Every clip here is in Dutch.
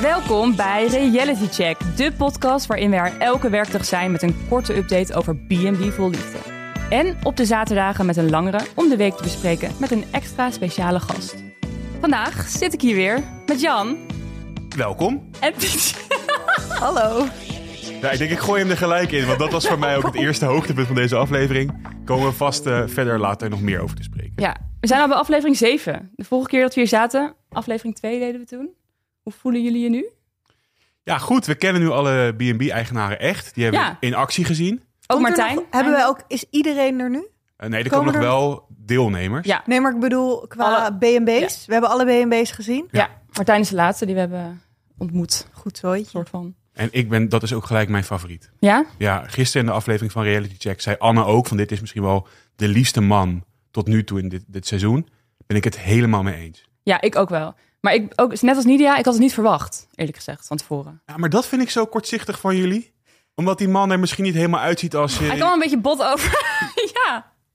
Welkom bij Reality Check, de podcast waarin we er elke werkdag zijn met een korte update over B&B vol liefde. En op de zaterdagen met een langere om de week te bespreken met een extra speciale gast. Vandaag zit ik hier weer met Jan Welkom. en Pietje. Hallo. Ja, ik denk ik gooi hem er gelijk in, want dat was voor mij ook het eerste hoogtepunt van deze aflevering. Komen we vast eh, verder later nog meer over te spreken. Ja, we zijn al bij aflevering 7. De vorige keer dat we hier zaten, aflevering 2 deden we toen. Hoe voelen jullie je nu? Ja, goed, we kennen nu alle B&B-eigenaren echt. Die hebben Ja. we in actie gezien. Ook Komt Martijn. nog- hebben wij ook, is iedereen er nu? Eh, nee, er Komen komen nog er- wel deelnemers. Ja, Nee, maar ik bedoel qua Alle- B&B's. We hebben alle B&B's gezien. ja, Martijn is de laatste die we hebben ontmoet. Goed zo. soort van. En ik ben, dat is ook gelijk mijn favoriet. Ja? Ja, gisteren in de aflevering van Reality Check zei Anne ook van dit is misschien wel de liefste man tot nu toe in dit, dit seizoen. Ben ik het helemaal mee eens. Ja, ik ook wel. Maar ik ook, net als Nidia, ik had het niet verwacht, eerlijk gezegd, van tevoren. Ja, maar dat vind ik zo kortzichtig van jullie. Omdat die man er misschien niet helemaal uitziet als... je. Hij kwam een beetje bot over.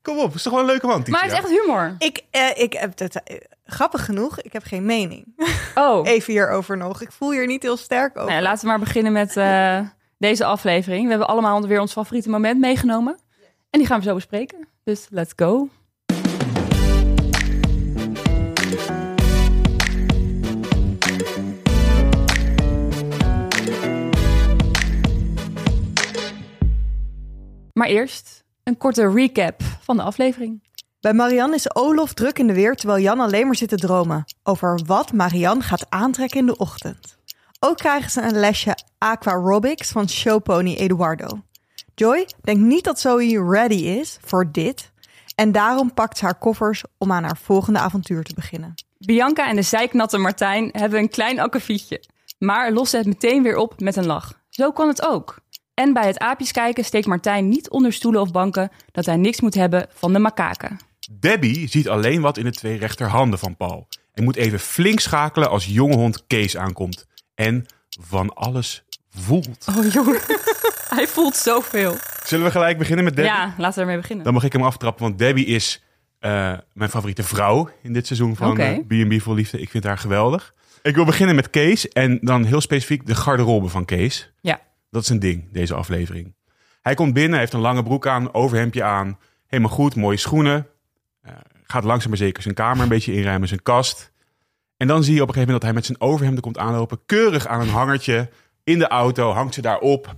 Kom op, is toch wel een leuke man, maar hij Titia? heeft echt humor. Ik, eh, ik heb het eh, grappig genoeg. Ik heb geen mening. Oh, Even hierover nog. Ik voel hier niet heel sterk over. nou ja, laten we maar beginnen met eh, deze aflevering. We hebben allemaal weer ons favoriete moment meegenomen. En die gaan we zo bespreken. Dus let's go. Maar eerst een korte recap van de aflevering. Bij Marianne is Olof druk in de weer, terwijl Jan alleen maar zit te dromen over wat Marianne gaat aantrekken in de ochtend. Ook krijgen ze een lesje aquarobics van showpony Eduardo. Joy denkt niet dat Zoe ready is voor dit en daarom pakt ze haar koffers om aan haar volgende avontuur te beginnen. Bianca en de zeiknatte Martijn hebben een klein akkefietje, maar lossen het meteen weer op met een lach. Zo kan het ook. En bij het aapjes kijken steekt Martijn niet onder stoelen of banken dat hij niks moet hebben van de makaken. Debbie ziet alleen wat in de twee rechterhanden van Paul. En moet even flink schakelen als jonge hond Kees aankomt. En van alles voelt. Oh jongen, hij voelt zoveel. Zullen we gelijk beginnen met Debbie? Ja, laten we ermee beginnen. Dan mag ik hem aftrappen, want Debbie is eh, mijn favoriete vrouw in dit seizoen van eh, B&B Vol Liefde. Ik vind haar geweldig. Ik wil beginnen met Kees en dan heel specifiek de garderobe van Kees. Ja, Dat is een ding, deze aflevering. Hij komt binnen, heeft een lange broek aan, overhemdje aan. Helemaal goed, mooie schoenen. Eh, gaat langzaam maar zeker zijn kamer een beetje inruimen, zijn kast. En dan zie je op een gegeven moment dat hij met zijn overhemden komt aanlopen. Keurig aan een hangertje in de auto, hangt ze daarop.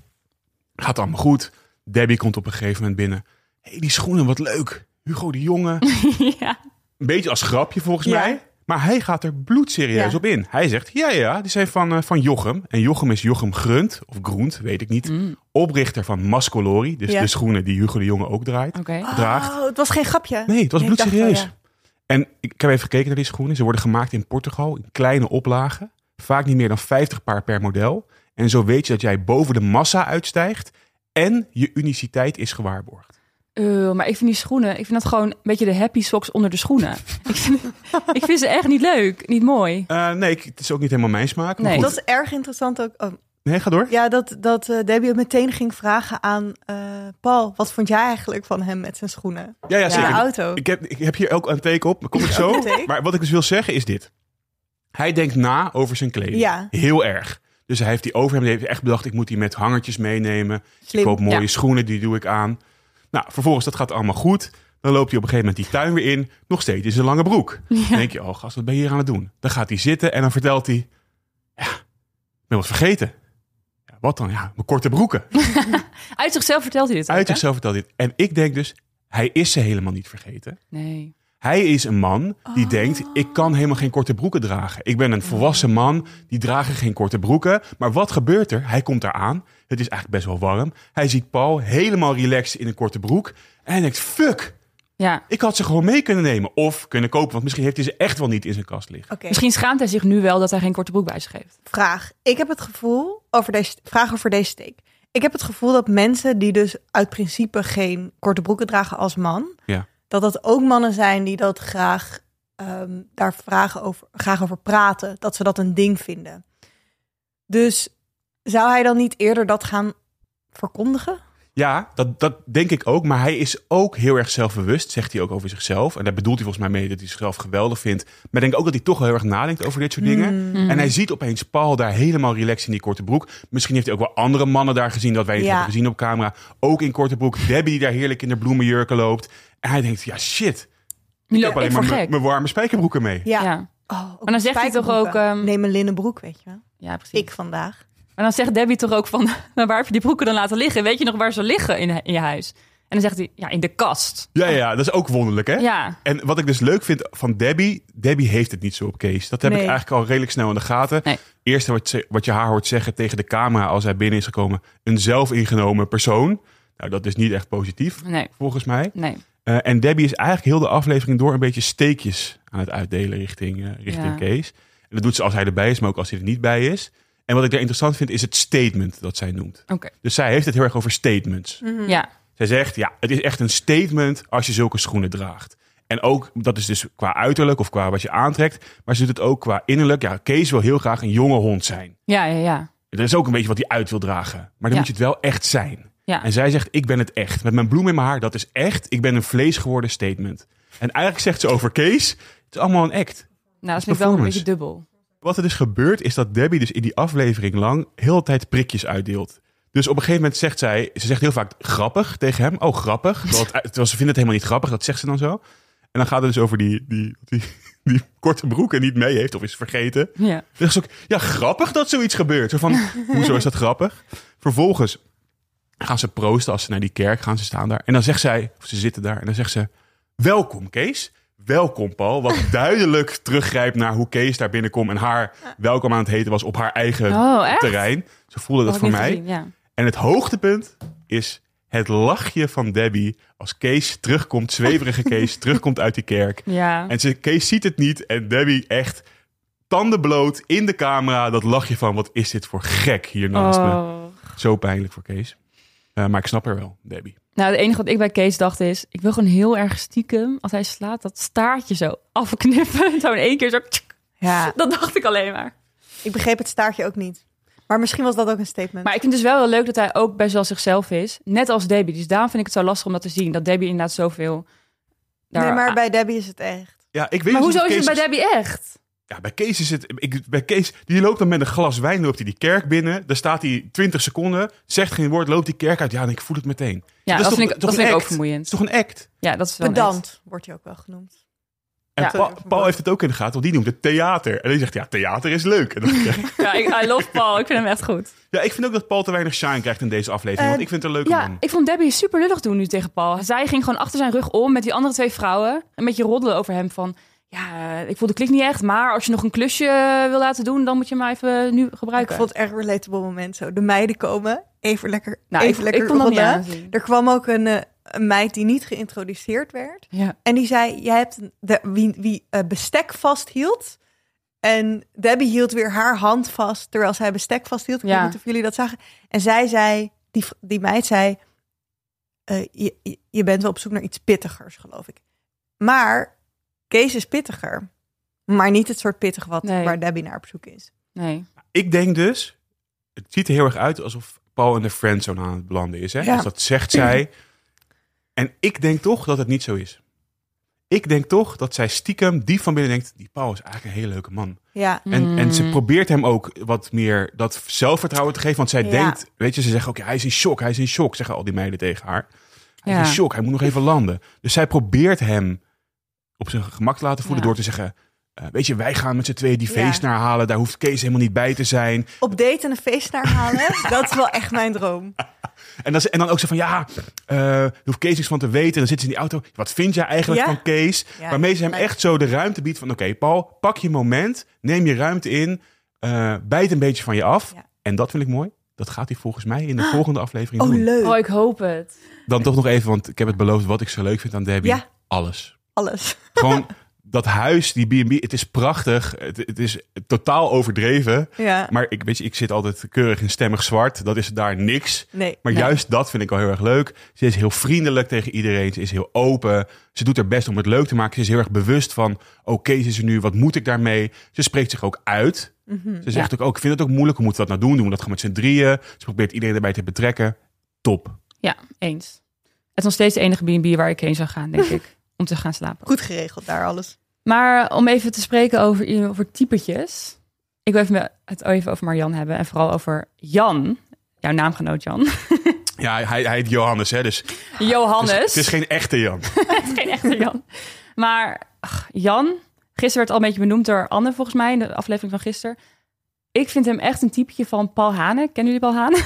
Gaat allemaal goed. Debbie komt op een gegeven moment binnen. Hé, hey, die schoenen, wat leuk. Hugo de Jonge. ja. Een beetje als grapje volgens Ja. mij. Maar hij gaat er bloedserieus Ja. op in. Hij zegt, ja, ja, die zijn van, eh, van Jochem. En Jochem is Jochem Grunt, of Groent, weet ik niet. Mm. Oprichter van Mascolori. Dus Ja. de schoenen die Hugo de Jonge ook draait. Draagt. Oh, het was geen grapje. Nee, het was ik dacht bloedserieus. wel, ja. En ik heb even gekeken naar die schoenen. Ze worden gemaakt in Portugal in kleine oplagen. Vaak niet meer dan 50 paar per model. En zo weet je dat jij boven de massa uitstijgt. En je uniciteit is gewaarborgd. Eh, maar ik vind die schoenen, ik vind dat gewoon een beetje de happy socks onder de schoenen. ik, vind, ik vind ze echt niet leuk, niet mooi. Eh, nee, ik- het is ook niet helemaal mijn smaak. Nee. goed. Dat is erg interessant ook. Oh, Nee, ga door. ja, dat, dat eh, Debbie meteen ging vragen aan eh, Paul. Wat vond jij eigenlijk van hem met zijn schoenen? Ja, ja, zeker. de auto. Ik heb, ik heb hier ook een teken op, maar kom ik zo. Maar wat ik dus wil zeggen is dit. Hij denkt na over zijn kleding. Ja. Heel erg. Dus hij heeft die overhemd heeft echt bedacht, ik moet die met hangertjes meenemen. Ik Slim. koop mooie Ja. schoenen, die doe ik aan. Nou, vervolgens, dat gaat allemaal goed. Dan loopt hij op een gegeven moment die tuin weer in. Nog steeds in zijn lange broek. Dan denk je, oh gast, wat ben je hier aan het doen? Dan gaat hij zitten en dan vertelt hij... Ja, ik ben wat vergeten. Ja, wat dan? Ja, mijn korte broeken. Uit zichzelf vertelt hij dit Uit zichzelf vertelt hij dit. En ik denk dus, hij is ze helemaal niet vergeten. Nee. Hij is een man die denkt, ik kan helemaal geen korte broeken dragen. Ik ben een volwassen man, die dragen geen korte broeken. Maar wat gebeurt er? Hij komt daar aan. Het is eigenlijk best wel warm. Hij ziet Paul helemaal relaxed in een korte broek. En hij denkt, fuck, Ja. ik had ze gewoon mee kunnen nemen. Of kunnen kopen, want misschien heeft hij ze echt wel niet in zijn kast liggen. Oké. Misschien schaamt hij zich nu wel dat hij geen korte broek bij zich heeft. vraag. Ik heb het gevoel over deze vraag over deze steek. Ik heb het gevoel dat mensen die dus uit principe geen korte broeken dragen als man, Ja. dat dat ook mannen zijn die dat graag ehm, daar vragen over, graag over praten, dat ze dat een ding vinden. Dus zou hij dan niet eerder dat gaan verkondigen. Ja, dat, dat denk ik ook. Maar hij is ook heel erg zelfbewust, zegt hij ook over zichzelf. En daar bedoelt hij volgens mij mee dat hij zichzelf geweldig vindt. Maar ik denk ook dat hij toch wel heel erg nadenkt over dit soort dingen. En hij ziet opeens Paul daar helemaal relaxed in die korte broek. Misschien heeft hij ook wel andere mannen daar gezien dat wij niet Ja. hebben gezien op camera. Ook in korte broek. Debbie die daar heerlijk in de bloemenjurken loopt. En hij denkt, ja shit, ik loopt heb alleen maar mijn- warme spijkerbroeken mee. Ja. Ja. Oh, Maar dan zegt hij toch ook, ehm, Neem een linnen broek, weet je wel. ja, precies. Ik vandaag. Maar dan zegt Debbie toch ook van, maar waar heb je die broeken dan laten liggen? Weet je nog waar ze liggen in, in je huis? En dan zegt hij, ja, in de kast. Ja, ja, dat is ook wonderlijk hè? Ja, En wat ik dus leuk vind van Debbie, Debbie heeft het niet zo op Kees. Dat heb Nee. ik eigenlijk al redelijk snel in de gaten. Nee. Eerste wat, ze- wat je haar hoort zeggen tegen de camera als hij binnen is gekomen, een zelfingenomen persoon. Nou, dat is niet echt positief, nee, volgens mij. nee. Eh, en Debbie is eigenlijk heel de aflevering door een beetje steekjes aan het uitdelen richting, eh, richting Ja. Kees. En dat doet ze als hij erbij is, maar ook als hij er niet bij is. En wat ik daar interessant vind, is het statement dat zij noemt. Oké, Dus zij heeft het heel erg over statements. ja. Zij zegt, ja, het is echt een statement als je zulke schoenen draagt. En ook, dat is dus qua uiterlijk of qua wat je aantrekt. Maar ze doet het ook qua innerlijk. Ja, Kees wil heel graag een jonge hond zijn. Ja, ja, ja. Dat is ook een beetje wat hij uit wil dragen. Maar dan Ja. moet je het wel echt zijn. Ja. En zij zegt, ik ben het echt. Met mijn bloem in mijn haar, dat is echt. Ik ben een vlees geworden statement. En eigenlijk zegt ze over Kees, het is allemaal een act. Nou, dat vind ik wel een beetje dubbel. Wat er dus gebeurt, is dat Debbie dus in die aflevering lang heel de tijd prikjes uitdeelt. Dus op een gegeven moment zegt zij, ze zegt heel vaak grappig tegen hem. Oh, grappig. Terwijl, het- terwijl ze vindt het helemaal niet grappig, dat zegt ze dan zo. En dan gaat het dus over die, die, die, die korte broek en niet mee heeft of is vergeten. Ja. Dan zegt ze ook, ja, grappig dat zoiets gebeurt. Zo van, hoezo is dat grappig? Vervolgens gaan ze proosten als ze naar die kerk gaan. Ze staan daar. En dan zegt zij, of ze zitten daar. En dan zegt ze, welkom Kees. Welkom Paul. Wat duidelijk teruggrijpt naar hoe Kees daar binnenkomt. En haar welkom aan het heten was op haar eigen Oh, terrein. Ze voelde dat Had voor mij. gezien, ja. En het hoogtepunt is het lachje van Debbie als Kees terugkomt, zweverige Kees, terugkomt uit die kerk. Ja. En ze, Kees ziet het niet en Debbie echt tanden bloot in de camera. Dat lachje van, wat is dit voor gek hier naast me. Oh. Zo pijnlijk voor Kees. Eh, maar ik snap er wel, Debbie. Nou, het enige wat ik bij Kees dacht is... ik wil gewoon heel erg stiekem, als hij slaat, dat staartje zo afknippen. Zo in één keer zo... tsk. Ja, Dat dacht ik alleen maar. ik begreep het staartje ook niet. Maar misschien was dat ook een statement. Maar ik vind het dus wel heel leuk dat hij ook best wel zichzelf is. Net als Debbie. Dus daarom vind ik het zo lastig om dat te zien. Dat Debbie inderdaad zoveel... daar- nee, maar bij Debbie is het echt. Ja, ik weet Maar dus hoezo is het bij Kees- Debbie echt? Ja, bij Kees is het... Ik, bij Kees, die loopt dan met een glas wijn, loopt hij die kerk binnen. Daar staat hij 20 seconden, zegt geen woord, loopt die kerk uit. Ja, en ik voel het meteen. Ja, is dat, toch- vind ik, toch dat een vind ik ook act? Het vermoeiend. is toch een act? Ja, dat is wel een Pedant wordt hij ook wel genoemd. En Ja. Pa- Paul heeft het ook in de gaten, want die noemt het theater. En hij zegt, ja, theater is leuk. En dan. Ja, ik, I love Paul. Ik vind hem echt goed. ja, ik vind ook dat Paul te weinig shine krijgt in deze aflevering. Eh, want ik vind het een leuke Ja, man. ik vond Debbie super lullig doen nu tegen Paul. Zij ging gewoon achter zijn rug om met die andere twee vrouwen. Een beetje roddelen over hem van... Ja, ik voel de klik niet echt, maar als je nog een klusje eh, wil laten doen... dan moet je maar even nu Ik gebruiken. vond het echt een relatable moment zo. De meiden komen, even lekker, nou, even ik, lekker ik aanzien. Er kwam ook een, eh, een meid die niet geïntroduceerd werd. Ja. En die zei, jij hebt de, wie, wie eh, bestek vasthield. En Debbie hield weer haar hand vast, terwijl zij bestek vasthield. Ik Ja. weet niet of jullie dat zagen. En zij zei, die, die meid zei, eh, je, je- je bent wel op zoek naar iets pittigers, geloof ik. Maar Kees is pittiger. Maar niet het soort pittig wat, Nee. waar Debbie naar op zoek is. Nee. Ik denk dus, het ziet er heel erg uit alsof Paul in de friendzone aan het belanden is. Hè? Ja. Dus dat zegt zij. En ik denk toch dat het niet zo is. Ik denk toch dat zij stiekem diep van binnen denkt, die Paul is eigenlijk een hele leuke man. Ja, En, en ze Mm. probeert hem ook wat meer dat zelfvertrouwen te geven. Want zij Ja. denkt, weet je, ze zeggen ook, ja, hij is in shock, hij is in shock, zeggen al die meiden tegen haar. Hij Ja. is in shock, hij moet nog even landen. Dus zij probeert hem op zijn gemak te laten voelen Ja. door te zeggen, eh, weet je, wij gaan met z'n tweeën die Ja. feest naar halen. Daar hoeft Kees helemaal niet bij te zijn. op date en een feest naar halen, dat is wel echt mijn droom. En dan, en dan ook zo van, ja, eh daar hoeft Kees niks van te weten. En dan zitten ze in die auto. Wat vind jij eigenlijk Ja. van Kees? Ja, Waarmee ze hem echt zo de ruimte biedt van, oké, Paul, pak je moment. Neem je ruimte in. eh bijt een beetje van je af. Ja. En dat vind ik mooi. Dat gaat hij volgens mij in de volgende aflevering Oh, doen. leuk. Oh, ik hoop het. Dan toch nog even, want ik heb het beloofd wat ik zo leuk vind aan Debbie. Ja. Alles. Alles. Gewoon dat huis, die B&B, het is prachtig. Het, het is totaal overdreven. Ja, Maar ik, weet je, ik zit altijd keurig in stemmig zwart. Dat is daar niks. nee. Maar Nee. juist dat vind ik al heel erg leuk. Ze is heel vriendelijk tegen iedereen. Ze is heel open. Ze doet haar best om het leuk te maken. Ze is heel erg bewust van... oh, Kees is er nu, wat moet ik daarmee? Ze spreekt zich ook uit. Mhm. Ze zegt ook, oh, ik vind het ook moeilijk. Hoe moeten we dat nou doen? Doen we dat gewoon met z'n drieën? Ze probeert iedereen erbij te betrekken. top. Ja, eens. Het is nog steeds de enige B&B waar ik heen zou gaan, denk ik. Om te gaan slapen. Goed geregeld daar alles. Maar om even te spreken over, over typetjes. Ik wil even het even over Marjan hebben. En vooral over Jan. Jouw naamgenoot Jan. Ja, hij, hij heet Johannes, hè, dus Johannes. het is geen echte Jan. Het is geen echte Jan. Maar ach, Jan, gisteren werd al een beetje benoemd door Anne volgens mij in de aflevering van gisteren. Ik vind hem echt een typetje van Paul Hane. Kennen jullie Paul Hane?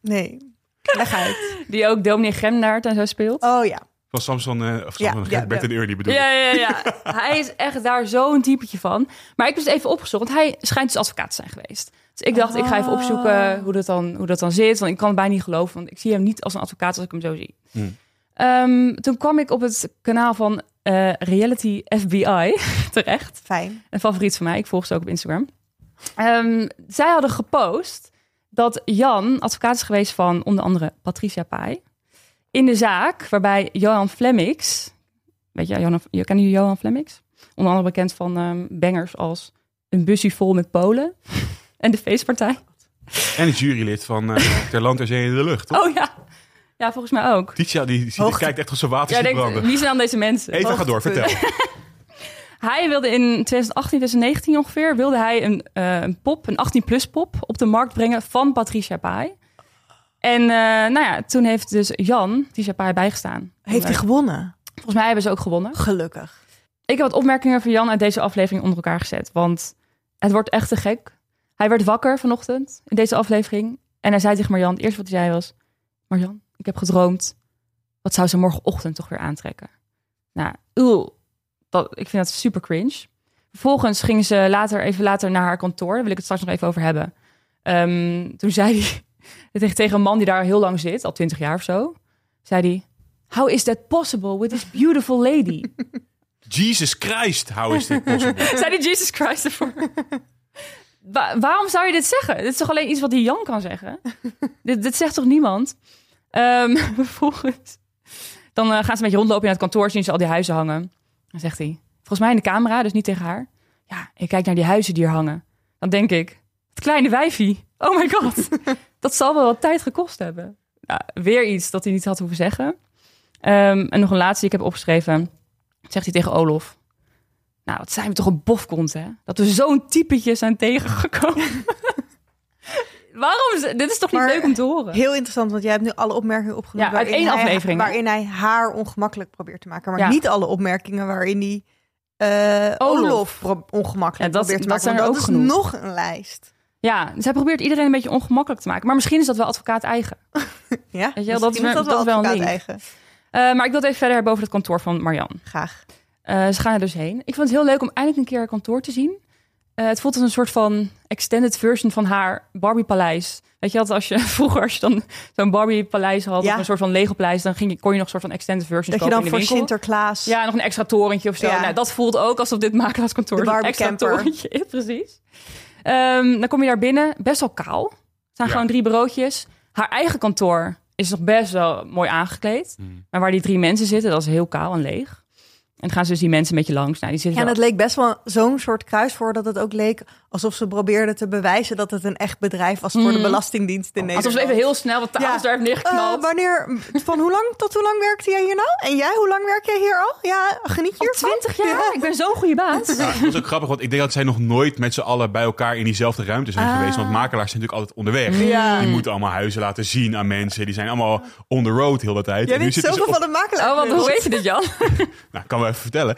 Nee, leg uit. Die ook Dominee Gremnaert en zo speelt. Oh ja. Van Samson, eh of Samson ja, Bert ja. en Ernie bedoel ik. Ja, ja, ja. hij is echt daar zo'n typetje van. Maar ik heb dus even opgezocht, want hij schijnt dus advocaat te zijn geweest. Dus ik dacht, ik ga even opzoeken hoe dat, dan, hoe dat dan zit. Want ik kan het bijna niet geloven, want ik zie hem niet als een advocaat als ik hem zo zie. Hmm. Ehm, toen kwam ik op het kanaal van eh, Reality FBI terecht. Fijn. Een favoriet van mij. Ik volg ze ook op Instagram. Ehm, zij hadden gepost dat Jan advocaat is geweest van onder andere Patricia Pai. In de zaak waarbij Johan Flemmix... Weet je, Johan, je kennen jullie Johan Flemmix? Onder andere bekend van ehm, bangers als Een busje vol met Polen en de feestpartij. En het jurylid van eh Ter Land, Ter Zee in de Lucht, toch? Oh ja. Ja, volgens mij ook. Titia, die, die, kijkt echt als zijn water Ja, ziet denk, branden. wie zijn dan deze mensen? Eva, ga door, vertel. Hij wilde in 2018, 2019 ongeveer, wilde hij een, eh, een pop, een 18-plus pop, op de markt brengen van Patricia Pai. En eh, nou ja, toen heeft dus Jan Patricia Pai bijgestaan. Heeft hij gewonnen? Volgens mij hebben ze ook gewonnen. Gelukkig. Ik heb wat opmerkingen voor Jan uit deze aflevering onder elkaar gezet, want het wordt echt te gek. Hij werd wakker vanochtend in deze aflevering en hij zei tegen Marjan, het eerste wat hij zei was, Marjan, ik heb gedroomd, wat zou ze morgenochtend toch weer aantrekken? Nou, uw, dat, ik vind dat super cringe. Vervolgens gingen ze later, even later naar haar kantoor. Daar wil ik het straks nog even over hebben. Ehm, toen zei hij tegen- tegen een man die daar heel lang zit, al twintig jaar of zo. Zei hij, how is that possible with this beautiful lady? Jesus Christ, how is dit possible? zei hij Jesus Christ ervoor? Wa- waarom zou je dit zeggen? Dit is toch alleen iets wat die Jan kan zeggen? dit, dit zegt toch niemand? Ehm, vervolgens, dan eh, gaan ze een beetje rondlopen in het kantoor, zien ze al die huizen hangen. Dan zegt hij, volgens mij in de camera, dus niet tegen haar. Ja, ik kijk naar die huizen die er hangen. Dan denk ik, kleine wijfie. Oh my god, dat zal wel wat tijd gekost hebben. Nou, weer iets dat hij niet had hoeven zeggen. Ehm, en nog een laatste die ik heb opgeschreven. Zegt hij tegen Olof. Nou, wat zijn we toch een bofkont, hè? Dat we zo'n typetje zijn tegengekomen. Waarom? Dit is toch niet Maar leuk om te horen? Heel interessant, want jij hebt nu alle opmerkingen opgenoemd. Ja, uit waarin één hij- aflevering? Waarin hij haar ongemakkelijk probeert te maken. Maar Ja. niet alle opmerkingen waarin hij eh Olof. Ongemakkelijk Ja, dat- probeert te dat maken. zijn er ook dat is genoeg. nog een lijst. Ja, zij probeert iedereen een beetje ongemakkelijk te maken. Maar misschien is dat wel advocaat eigen. Ja, Weet je wel, dat is dat wel een link. eigen. Eh, maar ik wil het even verder hebben over het kantoor van Marian. Graag. Eh, ze gaan er dus heen. Ik vond het heel leuk om eindelijk een keer haar kantoor te zien. Eh, het voelt als een soort van extended version van haar Barbie-paleis. Weet je wat, als je vroeger als je dan zo'n Barbie-paleis had... Ja. of een soort van Lego-paleis... dan ging je, kon je nog een soort van extended versions Dat je kopen dan in voor. Sinterklaas... Ja, nog een extra torentje of zo. Ja. Nou, dat voelt ook alsof dit makelaarskantoor. Een extra camper. torentje is, precies. Ehm, dan kom je daar binnen, best wel kaal. Er staan Ja. gewoon drie bureautjes. Haar eigen kantoor is nog best wel mooi aangekleed. Mm. Maar waar die drie mensen zitten, dat is heel kaal en leeg. En dan gaan ze dus die mensen een beetje langs. Nou, die Ja, zitten en wel- het leek best wel zo'n soort kruis voor dat het ook leek alsof ze probeerden te bewijzen dat het een echt bedrijf was voor de Mm. Belastingdienst in Nederland. Alsof ze even heel snel wat tafels Ja. daar heeft neergeknald. Eh, wanneer, van hoe lang tot hoe lang werkte jij hier nou? En jij, hoe lang werk jij hier al? Ja, geniet je Al ervan? 20 jaar? Ik ben zo'n goede baas. Ja, dat is ook grappig, want ik denk dat zij nog nooit met z'n allen bij elkaar in diezelfde ruimte zijn Ah. geweest. Want makelaars zijn natuurlijk altijd onderweg. Ja. Die moeten allemaal huizen laten zien aan mensen. Die zijn allemaal on the road heel de tijd. Jij En nu weet zitten ze zoveel op- van de makelaar. Oh, want hoe weet je dit, Jan? Nou, kan wel even vertellen.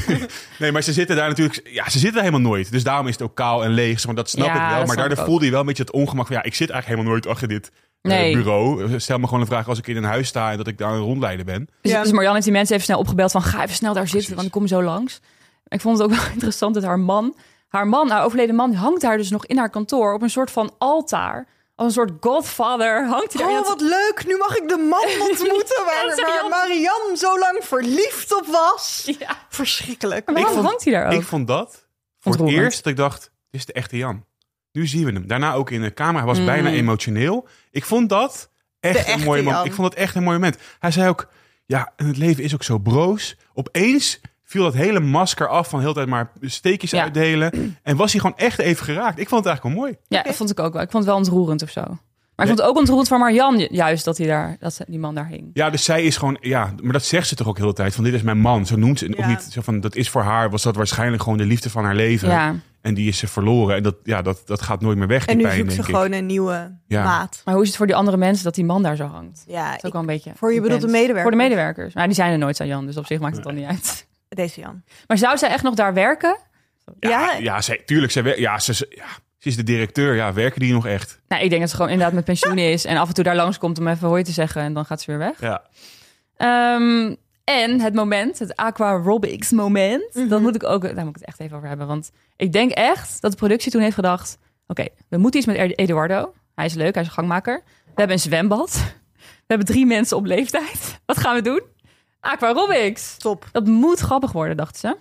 nee, maar ze zitten daar natuurlijk... Ja, ze zitten daar helemaal nooit. Dus daarom is het ook kaal en leeg. zeg Maar dat snap Ja, ik wel. Maar daardoor ik voelde je wel een beetje het ongemak van... Ja, ik zit eigenlijk helemaal nooit achter dit eh, Nee. bureau. Stel me gewoon een vraag als ik in een huis sta... en dat ik daar een rondleider ben. Dus, Ja. dus Marjan heeft die mensen even snel opgebeld van... ga even snel daar zitten, want ik kom zo langs. Ik vond het ook wel interessant dat haar man... haar man, haar overleden man, hangt daar dus nog in haar kantoor... op een soort van altaar. Als een soort godfather hangt hij Oh, dat- wat leuk. Nu mag ik de man ontmoeten waar, waar. Marianne zo lang verliefd op was. Ja. Verschrikkelijk. Maar waarom vond- hangt hij daar ook? Ik vond dat voor het eerst dat ik dacht... Is de echte Jan. Nu zien we hem. Daarna ook in de camera. Hij was Mm. bijna emotioneel. Ik vond dat echt een mooi moment. Ik vond dat echt een mooi moment. Hij zei ook... Ja, en het leven is ook zo broos. Opeens viel dat hele masker af van heel de tijd maar steekjes Ja. uitdelen. En was hij gewoon echt even geraakt. Ik vond het eigenlijk wel mooi. Ja, dat vond ik ook wel. Ik vond het wel ontroerend of zo. Maar ik vond het ook ontroerd van Marjan ju- juist dat, hij daar, dat ze- die man daar hing. Ja, dus zij is gewoon, ja, maar dat zegt ze toch ook heel de tijd. Van dit is mijn man. Zo noemt ze het Ja. ook niet. Zo van, dat is voor haar, was dat waarschijnlijk gewoon de liefde van haar leven. Ja. En die is ze verloren. En dat, ja, dat, dat gaat nooit meer weg, die En nu pijn, zoekt ze ik. gewoon een nieuwe Ja. maat. Maar hoe is het voor die andere mensen dat die man daar zo hangt? Dat Ja, is ook ik- wel een beetje voor je bedoelt de medewerkers? Voor de medewerkers. Maar die zijn er nooit, zei Jan. Dus op zich maakt het dan niet uit. deze Jan. Maar zou zij echt nog daar werken? Ja, Ja. ja, zij, tuurlijk. Wer- ja, ze, ze- ja, ze is de directeur. Ja, werken die nog echt? Nou, ik denk dat ze gewoon inderdaad met pensioen is. En af en toe daar langskomt om even hoi te zeggen. En dan gaat ze weer weg. Ja. Ehm, en het moment, het Aqua Robics moment, Mhm. dat moet ik ook, daar moet ik het echt even over hebben. Want ik denk echt dat de productie toen heeft gedacht: oké, we moeten iets met Ed- Eduardo. Hij is leuk, hij is een gangmaker. We hebben een zwembad. We hebben drie mensen op leeftijd. Wat gaan we doen? Aqua Robics. Top. Dat moet grappig worden, dachten ze.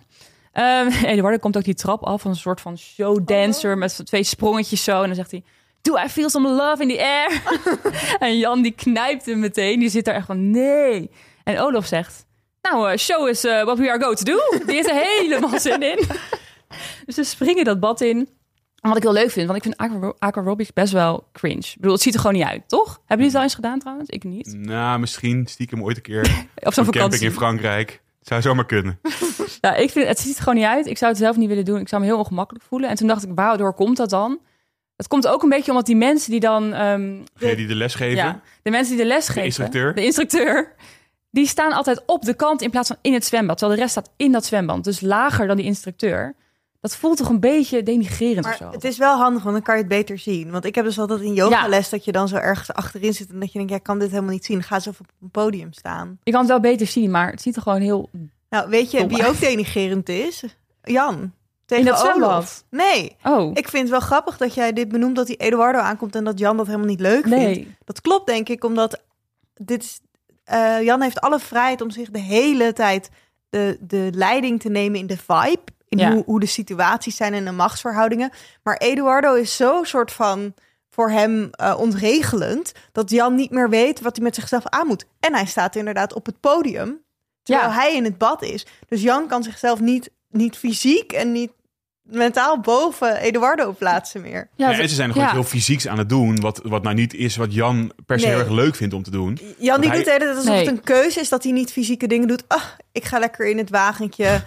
Ehm Eduardo komt ook die trap af van een soort van showdancer met twee sprongetjes zo. En dan zegt hij, do I feel some love in the air? en Jan die knijpt hem meteen. Die zit daar echt van, nee. En Olaf zegt, nou, eh, show is eh, what we are going to do. Die heeft er helemaal zin in. dus ze springen dat bad in. En wat ik heel leuk vind, want ik vind aqua- aquarobics best wel cringe. Ik bedoel, het ziet er gewoon niet uit, toch? Hebben jullie het al eens gedaan trouwens? Ik niet. Nou, misschien stiekem ooit een keer Op zo'n een camping vakantie. in Frankrijk. Zou zomaar kunnen. Ja, ik vind het ziet er gewoon niet uit. Ik zou het zelf niet willen doen. Ik zou me heel ongemakkelijk voelen. En toen dacht ik, waardoor komt dat dan? Het komt ook een beetje omdat die mensen die dan, ehm, Degene die de les geven. ja, de mensen die de les geven, instructeur. de instructeur, die staan altijd op de kant in plaats van in het zwembad, terwijl de rest staat in dat zwembad, dus lager dan die instructeur. Dat voelt toch een beetje denigrerend of Maar zo. het is wel handig, want dan kan je het beter zien. Want ik heb dus altijd in yogales dat je dan zo ergens achterin zit... en dat je denkt, ja, ik kan dit helemaal niet zien. Ga zo op een podium staan. Je kan het wel beter zien, maar het ziet er gewoon heel Nou, weet je wie ook denigerend is? Jan. Tegen in dat zwembad. Nee. Oh, Ik vind het wel grappig dat jij dit benoemt dat die Eduardo aankomt... en dat Jan dat helemaal niet leuk vindt. nee. Dat klopt, denk ik, omdat dit is, eh, Jan heeft alle vrijheid om zich de hele tijd de, de leiding te nemen in de vibe. In Ja. hoe, hoe de situaties zijn en de machtsverhoudingen. Maar Eduardo is zo soort van voor hem eh, ontregelend dat Jan niet meer weet wat hij met zichzelf aan moet. En hij staat inderdaad op het podium terwijl Ja. hij in het bad is. Dus Jan kan zichzelf niet, niet fysiek en niet mentaal boven Eduardo plaatsen meer. Ja, Ja, en ze zijn ja. iets heel fysieks aan het doen. Wat, wat nou niet is wat Jan per se Nee. heel erg leuk vindt om te doen. Jan die hij- doet de hele tijd alsof Nee. het een keuze is dat hij niet fysieke dingen doet. Ah, ik ga lekker in het wagentje.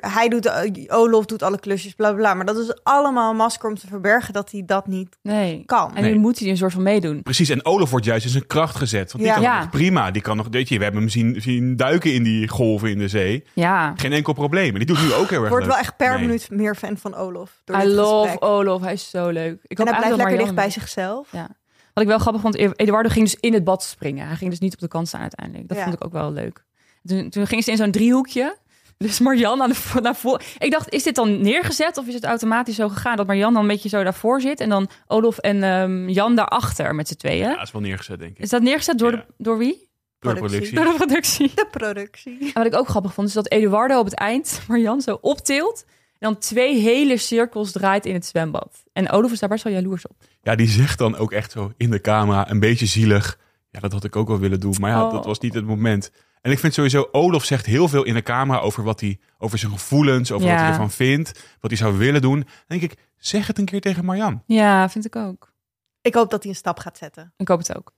Hij doet, eh, Olof doet alle klusjes, bla bla. Maar dat is allemaal een masker om te verbergen dat hij dat niet Nee. kan. En nu Nee. moet hij een soort van meedoen. Precies, en Olaf wordt juist in zijn kracht gezet. Want die Ja. kan Ja. nog prima. Die kan nog, weet je, we hebben hem zien, zien duiken in die golven in de zee. Ja. Geen enkel probleem. En die doet nu ook heel erg Wordt leuk. wel echt per Nee. minuut meer fan van Olaf. Door I dit love gesprek. Olaf. Hij is zo leuk. Ik En hij blijft lekker dicht bij zichzelf. Ja. Wat ik wel grappig vond, Eduardo ging dus in het bad springen. Hij ging dus niet op de kant staan uiteindelijk. Dat Ja. vond ik ook wel leuk. Toen, toen ging ze in zo'n driehoekje. Dus Marjan aan de, naar voren. Ik dacht, is dit dan neergezet of is het automatisch zo gegaan dat Marjan dan een beetje zo daarvoor zit en dan Olaf en ehm, Jan daarachter met z'n tweeën? Ja, dat is wel neergezet, denk ik. Is dat neergezet door, Ja. de, door wie? Door de productie. Door de productie. De productie. En wat ik ook grappig vond, is dat Eduardo op het eind Marjan zo optilt en dan twee hele cirkels draait in het zwembad. En Olaf is daar best wel jaloers op. Ja, die zegt dan ook echt zo in de camera, een beetje zielig. Ja, dat had ik ook wel willen doen. Maar ja, Oh. dat was niet het moment. En ik vind sowieso, Olaf zegt heel veel in de camera over wat hij, over zijn gevoelens, over wat hij ervan vindt, wat hij zou willen doen. Dan denk ik, zeg het een keer tegen Marjan. Ja, vind ik ook. Ik hoop dat hij een stap gaat zetten. Ik hoop het ook.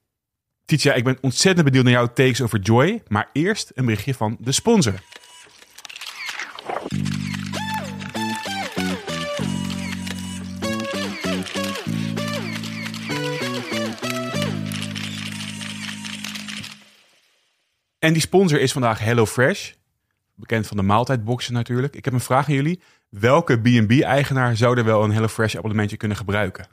Titia, ik ben ontzettend benieuwd naar jouw takes over Joy. Maar eerst een berichtje van de sponsor. En die sponsor is vandaag HelloFresh. Bekend van de maaltijdboxen natuurlijk. Ik heb een vraag aan jullie. Welke B&B-eigenaar zou er wel een HelloFresh abonnementje kunnen gebruiken?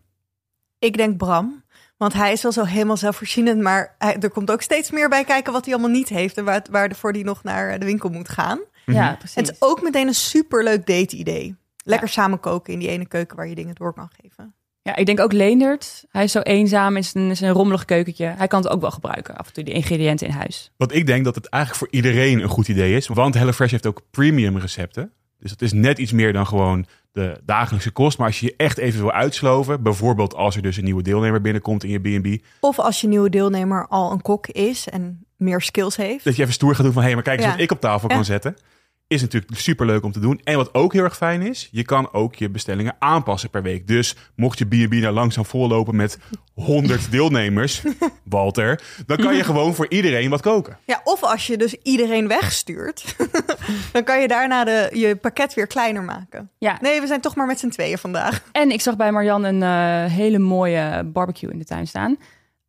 Ik denk Bram. Want hij is wel zo helemaal zelfvoorzienend. Maar hij- er komt ook steeds meer bij kijken wat hij allemaal niet heeft. En waar, waarvoor hij nog naar de winkel moet gaan. Ja, Mhm. precies. Het is ook meteen een superleuk date-idee. Lekker samen koken in die ene keuken waar je dingen door kan geven. Ja, ik denk ook Leendert. Hij is zo eenzaam in zijn, zijn rommelig keukentje. Hij kan het ook wel gebruiken, af en toe, die ingrediënten in huis. Want ik denk dat het eigenlijk voor iedereen een goed idee is. Want HelloFresh heeft ook premium recepten. Dus het is net iets meer dan gewoon de dagelijkse kost. Maar als je je echt even wil uitsloven, bijvoorbeeld als er dus een nieuwe deelnemer binnenkomt in je B&B, Of als je nieuwe deelnemer al een kok is en meer skills heeft. dat je even stoer gaat doen van, hé, maar kijk eens Ja. wat ik op tafel Ja. kan zetten. Is natuurlijk superleuk om te doen. En wat ook heel erg fijn is, je kan ook je bestellingen aanpassen per week. Dus mocht je B&B nou langzaam vollopen met 100 deelnemers, Walter, dan kan je gewoon voor iedereen wat koken. Ja, of als je dus iedereen wegstuurt, dan kan je daarna de, je pakket weer kleiner maken. Ja. Nee, we zijn toch maar met z'n tweeën vandaag. En ik zag bij Marjan een eh, hele mooie barbecue in de tuin staan.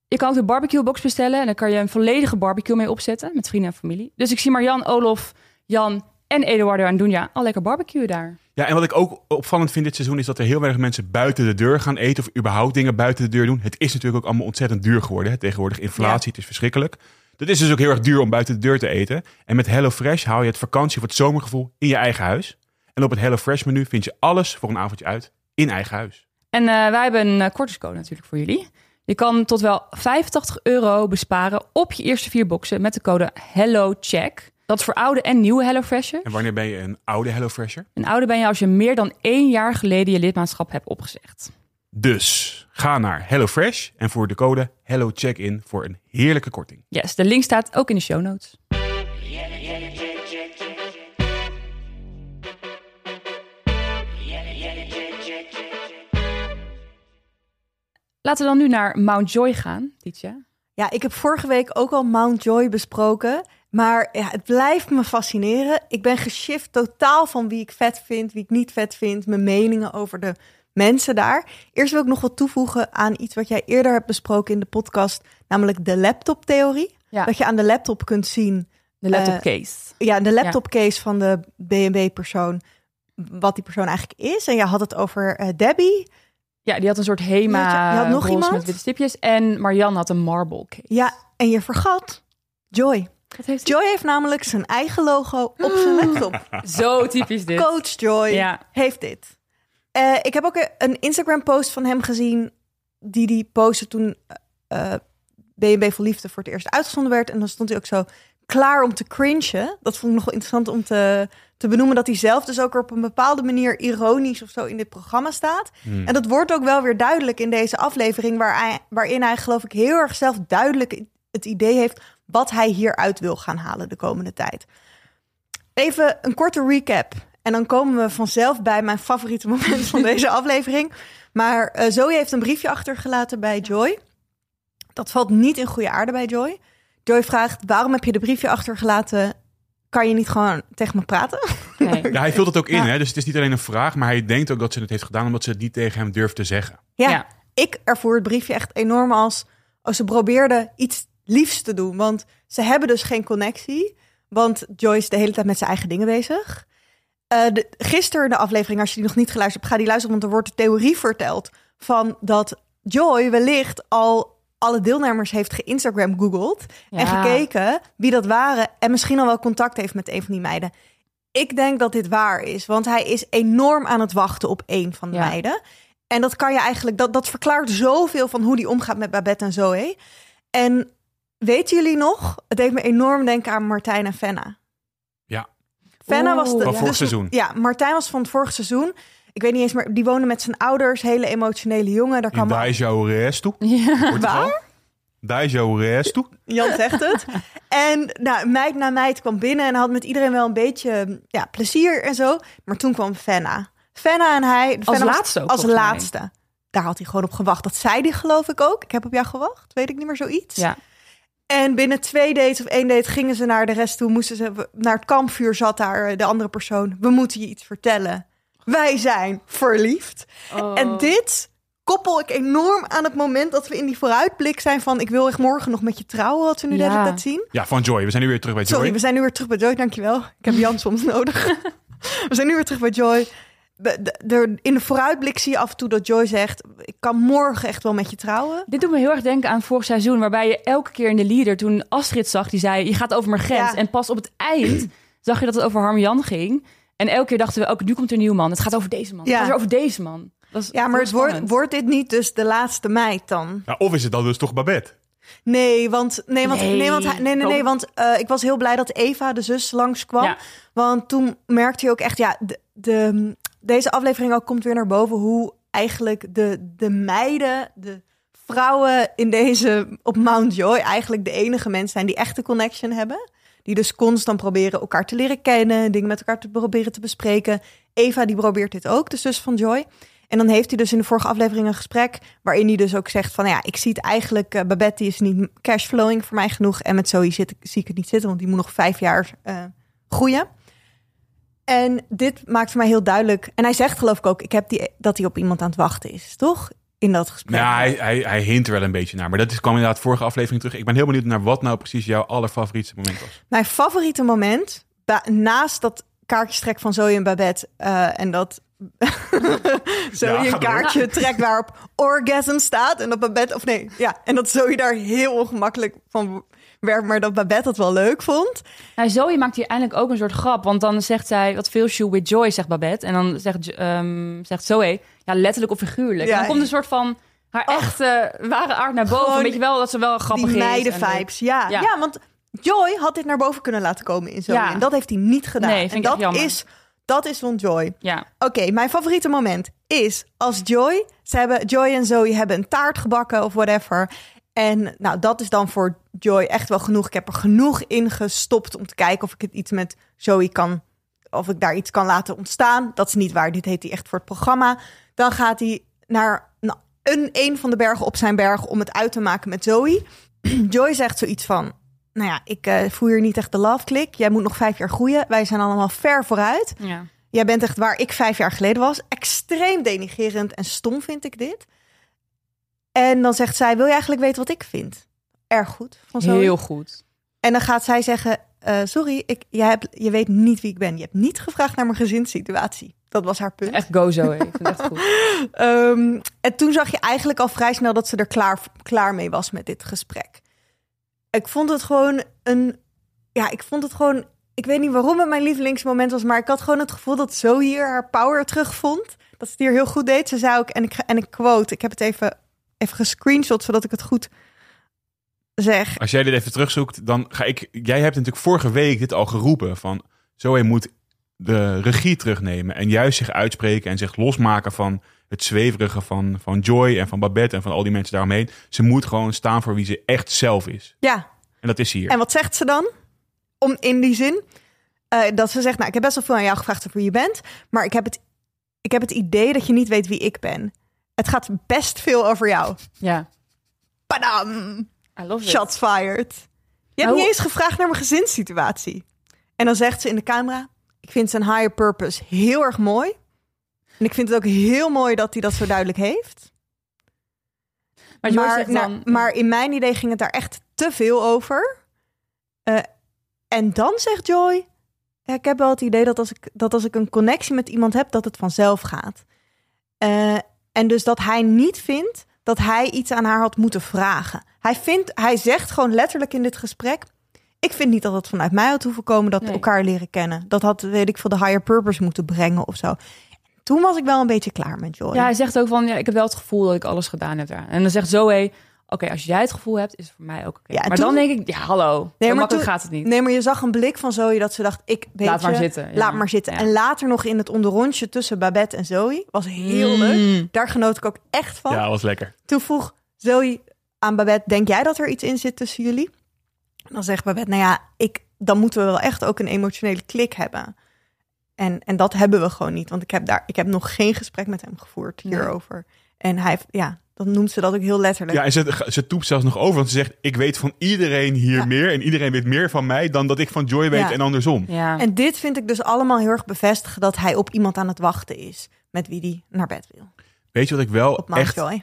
Je kan ook de barbecue box bestellen en dan kan je een volledige barbecue mee opzetten met vrienden en familie. Dus ik zie Marjan, Olof, Jan en Eduardo en Dunja al lekker barbecue daar. Ja, en wat ik ook opvallend vind dit seizoen is dat er heel weinig mensen buiten de deur gaan eten of überhaupt dingen buiten de deur doen. Het is natuurlijk ook allemaal ontzettend duur geworden. Hè? Tegenwoordig inflatie, het is verschrikkelijk. Het is dus ook heel erg duur om buiten de deur te eten. En met HelloFresh haal je het vakantie of het zomergevoel in je eigen huis. En op het HelloFresh menu vind je alles voor een avondje uit in eigen huis. En eh, wij hebben een uh, kortingscode natuurlijk voor jullie. Je kan tot wel 85 euro besparen op je eerste vier boxen met de code HelloCheck. Dat is voor oude en nieuwe HelloFresher. En wanneer ben je een oude HelloFresher? Een oude ben je als je meer dan één jaar geleden je lidmaatschap hebt opgezegd. Dus ga naar HelloFresh en voer de code HelloCheck in voor een heerlijke korting. Yes, de link staat ook in de show notes. Laten we dan nu naar Mount Joy gaan, Tietje. Ja, ik heb vorige week ook al Mount Joy besproken. Maar ja, het blijft me fascineren. Ik ben geshift totaal van wie ik vet vind, wie ik niet vet vind. Mijn meningen over de mensen daar. Eerst wil ik nog wat toevoegen aan iets wat jij eerder hebt besproken in de podcast. Namelijk de laptoptheorie. Ja. Dat je aan de laptop kunt zien. De laptop Eh. Ja, de laptop case van de B&B-persoon. Wat die persoon eigenlijk is. En je had het over eh, Debbie. Ja, die had een soort Hema Je had- je had nog iemand? met witte stipjes. En Marianne had een marble case. Ja, en je vergat Joy. Heeft? Joy heeft namelijk zijn eigen logo op zijn laptop. Zo typisch dit. Coach Joy Ja. heeft dit. Eh, ik heb ook een Instagram-post van hem gezien. Die die postte toen eh B&B voor Liefde voor het eerst uitgezonden werd. En dan stond hij ook zo klaar om te cringen. Dat vond ik nog wel interessant om te, te benoemen. Dat hij zelf dus ook op een bepaalde manier ironisch of zo in dit programma staat. En dat wordt ook wel weer duidelijk in deze aflevering. Waar hij, waarin hij geloof ik heel erg zelf duidelijk het idee heeft... wat hij hieruit wil gaan halen de komende tijd. Even een korte recap. En dan komen we vanzelf bij mijn favoriete moment van deze aflevering. Maar eh, Zoe heeft een briefje achtergelaten bij Joy. Dat valt niet in goede aarde bij Joy. Joy vraagt, waarom heb je de briefje achtergelaten? Kan je niet gewoon tegen me praten? Nee. Ja, hij vult het ook in, Ja. hè? dus het is niet alleen een vraag, maar hij denkt ook dat ze het heeft gedaan omdat ze het niet tegen hem durft te zeggen. Ja, Ja. ik ervoer het briefje echt enorm als... als ze probeerde iets liefs te doen. Want ze hebben dus geen connectie. Want Joy is de hele tijd met zijn eigen dingen bezig. Eh, de, gisteren in de aflevering, als je die nog niet geluisterd hebt... ga die luisteren, want er wordt de theorie verteld... van dat Joy wellicht al alle deelnemers heeft geïnstagram googeld... en gekeken wie dat waren... en misschien al wel contact heeft met een van die meiden. Ik denk dat dit waar is, want hij is enorm aan het wachten op een van de Ja. meiden. En dat kan je eigenlijk, dat, dat verklaart zoveel van hoe die omgaat met Babette en Zoe. En weten jullie nog? Het deed me enorm denken aan Martijn en Fenna. Ja. Fenna was de. Van vorig dus- seizoen. Ja, Martijn was van het vorige seizoen. Ik weet niet eens, maar die woonde met zijn ouders, hele emotionele jongen. Daar kwam Daisho Resto. Ja. Portugal. Daisho Resto. Jan zegt het. En nou, meid na meid kwam binnen en had met iedereen wel een beetje ja, plezier en zo. Maar toen kwam Fenna. Fenna en hij... Fenna was laatste ook, Als mij. laatste. Daar had hij gewoon op gewacht. Dat zei hij geloof ik ook. Ik heb op jou gewacht. Weet ik niet meer zoiets. ja. En binnen twee dates of één date gingen ze naar de rest toe. Moesten ze naar het kampvuur zat daar eh, de andere persoon. We moeten je iets vertellen. Wij zijn verliefd. Oh. En dit koppel ik enorm aan het moment dat we in die vooruitblik zijn van... ik wil echt morgen nog met je trouwen, wat we nu Ja. tijd zien. Ja, van Joy. We zijn nu weer terug bij Joy. Sorry, we zijn nu weer terug bij Joy, dankjewel. Ik heb Jan soms nodig. we zijn nu weer terug bij Joy. In de vooruitblik zie je af en toe dat Joy zegt... ik kan morgen echt wel met je trouwen. Dit doet me heel erg denken aan vorig seizoen, waarbij je elke keer in de leader, toen Astrid zag, die zei, je gaat over mijn grens. Ja. En pas op het eind zag je dat het over Harmjan ging. En elke keer dachten we, ook nu komt er een nieuwe man. Het gaat over deze man. Ja. Het gaat over deze man. Dat is Ja, maar het wordt, wordt dit niet dus de laatste meid dan? Ja, of is het dan dus toch Babette? Nee, want, nee, want, Nee. nee, want, hij- nee, nee, nee, want eh, ik was heel blij dat Eva, de zus, langskwam. Ja. Want toen merkte je ook echt, ja, de, de, deze aflevering ook komt weer naar boven hoe eigenlijk de, de meiden, de vrouwen in deze op Mount Joy eigenlijk de enige mensen zijn die echt een connection hebben. Die dus constant proberen elkaar te leren kennen, dingen met elkaar te proberen te bespreken. Eva die probeert dit ook, de zus van Joy. En dan heeft hij dus in de vorige aflevering een gesprek waarin hij dus ook zegt van ja, ik zie het eigenlijk, uh, Babette is niet cashflowing voor mij genoeg. En met Zoe zit, zie ik het niet zitten, want die moet nog vijf jaar uh, groeien. En dit maakt voor mij heel duidelijk. En hij zegt geloof ik ook, ik heb die, dat hij op iemand aan het wachten is, toch? In dat gesprek. Ja, hij, hij, hij hint er wel een beetje naar. Maar dat is, kwam inderdaad vorige aflevering terug. Ik ben heel benieuwd naar wat nou precies jouw allerfavoriete moment was. Mijn favoriete moment, naast dat kaartjestrek van Zoe en Babette uh, en dat zo ja, je een kaartje door. trekt waarop orgasm staat en dat Babette of nee ja en dat Zoe daar heel ongemakkelijk van werd, maar dat Babette dat wel leuk vond. Nou, Zoe maakt hier eindelijk ook een soort grap, want dan zegt zij wat veel you with joy zegt Babette en dan zegt um, zegt Zoe ja letterlijk of figuurlijk. Ja, en dan komt een soort van haar echte ware aard naar boven. Weet je wel dat ze wel grappig die is. meiden vibes, ja. ja. ja. want Joy had dit naar boven kunnen laten komen in Zoe ja. en dat heeft hij niet gedaan. Nee, en dat is dat is van Joy. Ja. Oké, mijn favoriete moment is als Joy. Ze hebben Joy en Zoe hebben een taart gebakken of whatever. En nou, dat is dan voor Joy echt wel genoeg. Ik heb er genoeg in gestopt om te kijken of ik het iets met Zoe kan. Of ik daar iets kan laten ontstaan. Dat is niet waar. Dit heet hij echt voor het programma. Dan gaat hij naar een, een van de bergen op zijn berg om het uit te maken met Zoe. Joy zegt zoiets van: nou ja, ik uh, voel hier niet echt de love click. Jij moet nog vijf jaar groeien. Wij zijn allemaal ver vooruit. Ja. Jij bent echt waar ik vijf jaar geleden was. Extreem denigerend en stom vind ik dit. En dan zegt zij, wil je eigenlijk weten wat ik vind? Erg goed. Van zo. Heel goed. En dan gaat zij zeggen, uh, sorry, ik, je, hebt, je weet niet wie ik ben. Je hebt niet gevraagd naar mijn gezinssituatie. Dat was haar punt. Echt go zo, ik vind echt goed. um, en toen zag je eigenlijk al vrij snel dat ze er klaar, klaar mee was met dit gesprek ik vond het gewoon een. Ja, ik vond het gewoon. Ik weet niet waarom het mijn lievelingsmoment was, maar ik had gewoon het gevoel dat zo hier haar power terugvond. Dat ze het hier heel goed deed. Ze zei ook, en ik, en ik quote, ik heb het even, even gescreenshot zodat ik het goed zeg. Als jij dit even terugzoekt, dan ga ik. Jij hebt natuurlijk vorige week dit al geroepen van. Zo moet de regie terugnemen en juist zich uitspreken en zich losmaken van het zweverige van, van Joy en van Babette en van al die mensen daaromheen. Ze moet gewoon staan voor wie ze echt zelf is. Ja. En dat is hier. En wat zegt ze dan? Om in die zin uh, dat ze zegt, nou, ik heb best wel veel aan jou gevraagd over wie je bent, maar ik heb het, ik heb het idee dat je niet weet wie ik ben. Het gaat best veel over jou. Ja. Padam! I love it. Shots fired. Je hebt oh. niet eens gevraagd naar mijn gezinssituatie. En dan zegt ze in de camera, ik vind zijn higher purpose heel erg mooi. En ik vind het ook heel mooi dat hij dat zo duidelijk heeft. Maar, maar, dan... maar in mijn idee ging het daar echt te veel over. Uh, en dan zegt Joy: ja, Ik heb wel het idee dat als, ik, dat als ik een connectie met iemand heb, dat het vanzelf gaat. Uh, en dus dat hij niet vindt dat hij iets aan haar had moeten vragen. Hij, vindt, hij zegt gewoon letterlijk in dit gesprek: ik vind niet dat het vanuit mij had hoeven komen dat we elkaar leren kennen. Dat had, weet ik veel, de higher purpose moeten brengen of zo. Toen was ik wel een beetje klaar met Joy. Ja, hij zegt ook van, ja, ik heb wel het gevoel dat ik alles gedaan heb. En dan zegt Zoe, oké, als jij het gevoel hebt, is het voor mij ook oké. Ja, maar dan denk ik, ja, hallo, nee, maar toen, gaat het niet. Nee, maar je zag een blik van Zoe dat ze dacht, ik weet Laat je, maar zitten. Laat maar zitten. En later nog in het onderrondje tussen Babette en Zoe, was heel mm. leuk. Daar genoot ik ook echt van. Ja, was lekker. Toen vroeg Zoe aan Babette, denk jij dat er iets in zit tussen jullie? dan zegt Babette, nou ja, ik, dan moeten we wel echt ook een emotionele klik hebben. En, en dat hebben we gewoon niet. Want ik heb, daar, ik heb nog geen gesprek met hem gevoerd hierover. En hij, ja, dan noemt ze dat ook heel letterlijk. Ja, en ze, ze toept zelfs nog over. Want ze zegt, ik weet van iedereen hier meer. En iedereen weet meer van mij dan dat ik van Joy weet en andersom. Ja. En dit vind ik dus allemaal heel erg bevestigen dat hij op iemand aan het wachten is. Met wie hij naar bed wil. Weet je wat ik wel op echt Joy.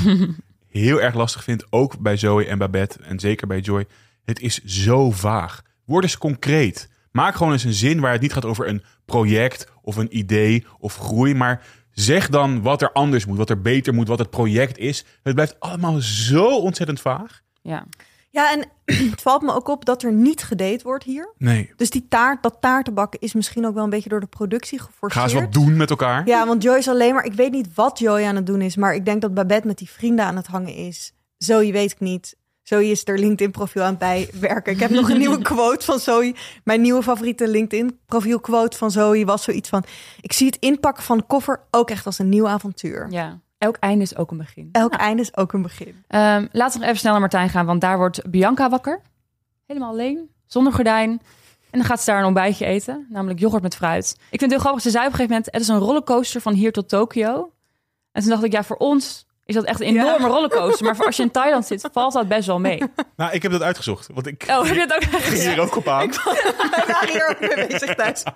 heel erg lastig vind? Ook bij Zoe en Babette. En zeker bij Joy. Het is zo vaag. Word eens concreet. Maak gewoon eens een zin waar het niet gaat over een project of een idee of groei, maar zeg dan wat er anders moet, wat er beter moet, wat het project is. Het blijft allemaal zo ontzettend vaag. Ja. Ja, en het valt me ook op dat er niet gedate wordt hier. Nee. Dus die taart, dat taartenbakken is misschien ook wel een beetje door de productie geforceerd. Ga eens wat doen met elkaar. Ja, want Joy is alleen maar... Ik weet niet wat Joy aan het doen is, maar ik denk dat Babette met die vrienden aan het hangen is. Zoe weet ik niet. Zoe is er LinkedIn-profiel aan het bijwerken. Ik heb nog een nieuwe quote van Zoe. Mijn nieuwe favoriete LinkedIn-profiel-quote van Zoe was zoiets van... Ik zie het inpakken van de koffer ook echt als een nieuw avontuur. Ja, elk einde is ook een begin. Elk einde is ook een begin. Um, laten we nog even snel naar Martijn gaan, want daar wordt Bianca wakker. Helemaal alleen. zonder gordijn. En dan gaat ze daar een ontbijtje eten, namelijk yoghurt met fruit. Ik vind het heel grappig, ze zei op een gegeven moment... het is een rollercoaster van hier tot Tokio. En toen dacht ik, ja, voor ons is dat echt een enorme rollercoaster. Maar voor als je in Thailand zit, valt dat best wel mee. Nou, ik heb dat uitgezocht. Want ik Oh, heb je het ook ging hier ook op aan. Wij waren hier ook mee bezig thuis.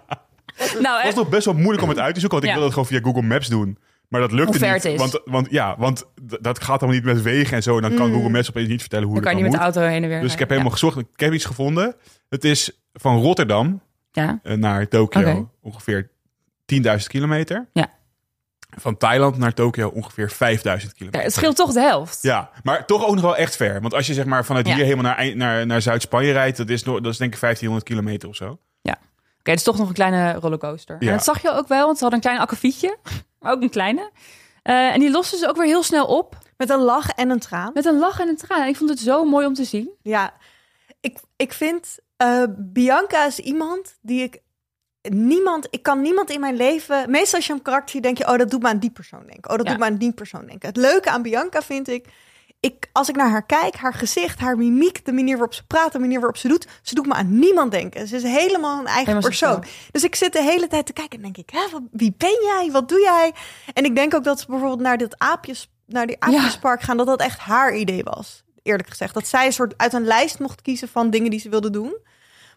Nou, Het was nog best wel moeilijk om het uit te zoeken. Want ik Ja. wilde het gewoon via Google Maps doen. Maar dat lukte Hoe ver niet. het is. Want, want, ja, want dat gaat allemaal niet met wegen en zo. En dan kan Google Maps opeens niet vertellen hoe Dan kan je niet met de auto heen en weer. Dus ik heb helemaal gezocht. Ik heb iets gevonden. Het is van Rotterdam Ja. ja. eh, naar Tokio ongeveer 10.000 kilometer. Ja. Van Thailand naar Tokio ongeveer 5.000 kilometer. Ja, het scheelt toch de helft. Ja, maar toch ook nog wel echt ver. Want als je zeg maar vanuit Ja. hier helemaal naar, eind- naar, naar Zuid-Spanje rijdt, dat is, nog, dat is denk ik 1500 kilometer of zo. Oké, het is toch nog een kleine rollercoaster. Ja. En dat zag je ook wel, want ze hadden een klein akkefietje. Maar ook een kleine. Eh, en die losten ze ook weer heel snel op. Met een lach en een traan. Met een lach en een traan. Ik vond het zo mooi om te zien. Ja, ik, ik vind eh, Bianca is iemand die ik niemand, ik kan niemand in mijn leven. Meestal als je een karakter ziet, denk je, oh, dat doet me aan die persoon denken. Oh, dat Ja. doet me aan die persoon denken. Het leuke aan Bianca vind ik. Ik, als ik naar haar kijk, haar gezicht, haar mimiek, de manier waarop ze praat, de manier waarop ze doet, ze doet me aan niemand denken. Ze is helemaal een eigen Helemaal persoon. Dus ik zit de hele tijd te kijken en denk ik, hè, wat, wie ben jij? Wat doe jij? En ik denk ook dat ze bijvoorbeeld naar dit aapjes, naar die aapjespark gaan, dat dat echt haar idee was. Eerlijk gezegd, dat zij een soort uit een lijst mocht kiezen van dingen die ze wilde doen.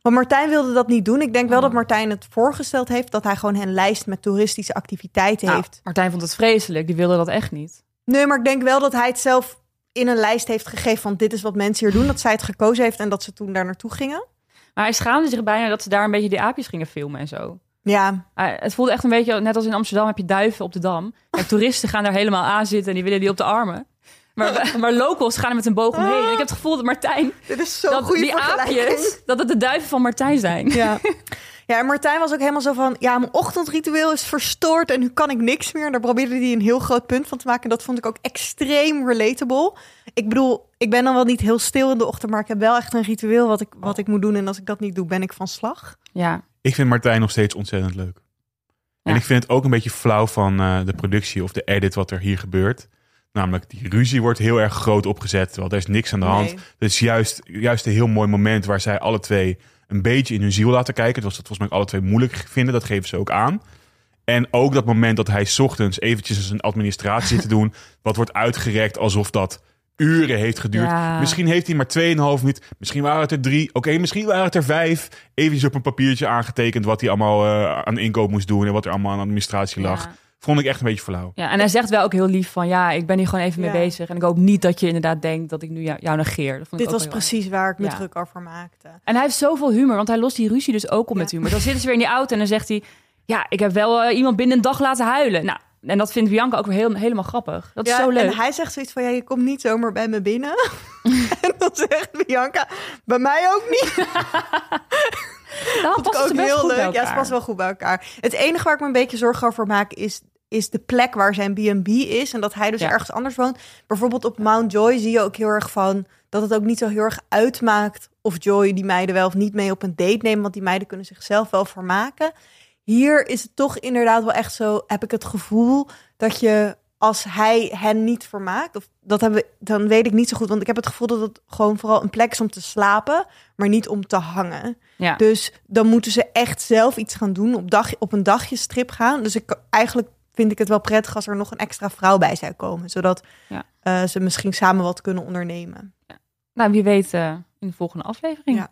Maar Martijn wilde dat niet doen. Ik denk wel Oh. dat Martijn het voorgesteld heeft dat hij gewoon een lijst met toeristische activiteiten Nou, heeft. Martijn vond het vreselijk. Die wilde dat echt niet. Nee, maar ik denk wel dat hij het zelf in een lijst heeft gegeven van dit is wat mensen hier doen. Dat zij het gekozen heeft en dat ze toen daar naartoe gingen. Maar hij schaamde zich bijna dat ze daar een beetje die aapjes gingen filmen en zo. Ja, het voelde echt een beetje, net als in Amsterdam heb je duiven op de Dam. Kijk, toeristen gaan daar helemaal aan zitten en die willen die op de armen. Maar, maar locals gaan er met een boog omheen. En ik heb het gevoel dat Martijn, dit is zo'n dat goede die aapjes, dat het de duiven van Martijn zijn. Ja. ja, en Martijn was ook helemaal zo van... ja, mijn ochtendritueel is verstoord en nu kan ik niks meer. En daar probeerde hij een heel groot punt van te maken. En dat vond ik ook extreem relatable. Ik bedoel, ik ben dan wel niet heel stil in de ochtend... maar ik heb wel echt een ritueel wat ik, wat ik moet doen. En als ik dat niet doe, ben ik van slag. Ja, Ik vind Martijn nog steeds ontzettend leuk. En ik vind het ook een beetje flauw van eh, de productie of de edit wat er hier gebeurt. Namelijk, die ruzie wordt heel erg groot opgezet, terwijl er is niks aan de hand. Nee. Het is juist, juist een heel mooi moment waar zij alle twee een beetje in hun ziel laten kijken. Het was dat volgens mij alle twee moeilijk vinden, dat geven ze ook aan. En ook dat moment dat hij 's ochtends eventjes zijn administratie zit te doen, wat wordt uitgerekt alsof dat uren heeft geduurd. Ja. Misschien heeft hij maar 2,5 minuut, misschien waren het er drie, oké, misschien waren het er vijf. Eventjes op een papiertje aangetekend wat hij allemaal eh, aan inkoop moest doen en wat er allemaal aan administratie lag. Ja. Vond ik echt een beetje flauw. ja, en hij zegt wel ook heel lief van... ja, ik ben hier gewoon even mee bezig. En ik hoop niet dat je inderdaad denkt dat ik nu jou, jou negeer. Dat vond ik Dit ook was precies waar ik me Ja. druk over maakte. En hij heeft zoveel humor, want hij lost die ruzie dus ook op Ja. met humor. Dan zitten ze weer in die auto en dan zegt hij... Ja, ik heb wel eh, iemand binnen een dag laten huilen. Nou, en dat vindt Bianca ook weer heel, helemaal grappig. Dat is Ja, zo leuk. En hij zegt zoiets van, ja, je komt niet zomaar bij me binnen. en dan zegt Bianca, bij mij ook niet. Passen ze ook heel goed bij leuk. Ja, ze passen wel goed bij elkaar. Het enige waar ik me een beetje zorgen over maak is, is de plek waar zijn B&B is. En dat hij dus Ja. ergens anders woont. Bijvoorbeeld op Mount Joy zie je ook heel erg van... dat het ook niet zo heel erg uitmaakt of Joy die meiden wel of niet mee op een date neemt. Want die meiden kunnen zichzelf wel vermaken. Hier is het toch inderdaad wel echt zo, heb ik het gevoel dat je als hij hen niet vermaakt, of dat hebben we, dan weet ik niet zo goed, want ik heb het gevoel dat het gewoon vooral een plek is om te slapen, maar niet om te hangen. Ja. Dus dan moeten ze echt zelf iets gaan doen, op, dag, op een dagjestrip gaan. Dus ik, eigenlijk vind ik het wel prettig als er nog een extra vrouw bij zou komen, zodat Ja. eh, ze misschien samen wat kunnen ondernemen. Nou, wie weet eh, in de volgende aflevering. Ja.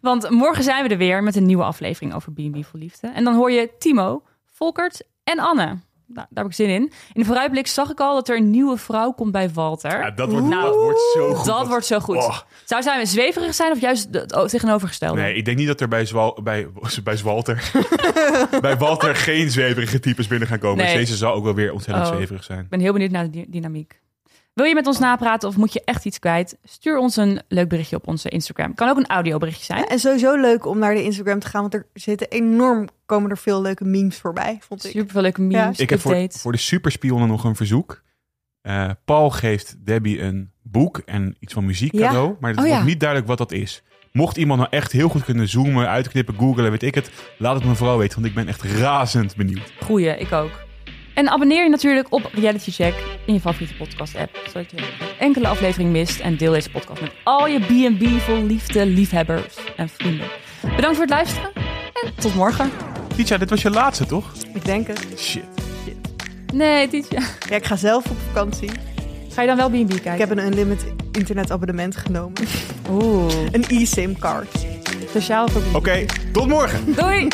Want morgen zijn we er weer met een nieuwe aflevering over B&B voor Liefde. En dan hoor je Timo, Volkert en Anne. Nou, daar heb ik zin in. In de vooruitblik zag ik al dat er een nieuwe vrouw komt bij Walter. Ja, dat, wordt, Nou, dat wordt zo goed. dat wordt zo goed. Oh. Zou zij zweverig zijn of juist het o- tegenovergestelde? Nee, ik denk niet dat er bij, Zwal, bij, bij Zwalter, bij Walter geen zweverige types binnen gaan komen. Nee. Dus deze zal ook wel weer ontzettend Oh. zweverig zijn. Ik ben heel benieuwd naar de dy- dynamiek. Wil je met ons napraten of moet je echt iets kwijt? Stuur ons een leuk berichtje op onze Instagram. Kan ook een audioberichtje zijn. Ja, en sowieso leuk om naar de Instagram te gaan, want er zitten enorm, komen er veel leuke memes voorbij, vond ik. Super veel leuke memes, Ik heb voor, de superspionnen nog een verzoek. Eh, Paul geeft Debbie een boek en iets van muziek Ja. cadeau. Maar het Oh, wordt ja. niet duidelijk wat dat is. Mocht iemand nou echt heel goed kunnen zoomen, uitknippen, googlen, weet ik het. Laat het me vooral weten, want ik ben echt razend benieuwd. Goeie, ik ook. En abonneer je natuurlijk op Reality Check in je favoriete podcast app. Zodat je geen enkele aflevering mist. En deel deze podcast met al je B&B vol liefde liefhebbers. en vrienden. Bedankt voor het luisteren en tot morgen. Tietje, dit was je laatste, toch? Ik denk het. Shit. Nee, Tietje. Ja, ik ga zelf op vakantie. Ga je dan wel B&B kijken? Ik heb een unlimited internetabonnement genomen. Oeh, Een e-sim card. speciaal voor B&B. Oké, tot morgen. Doei!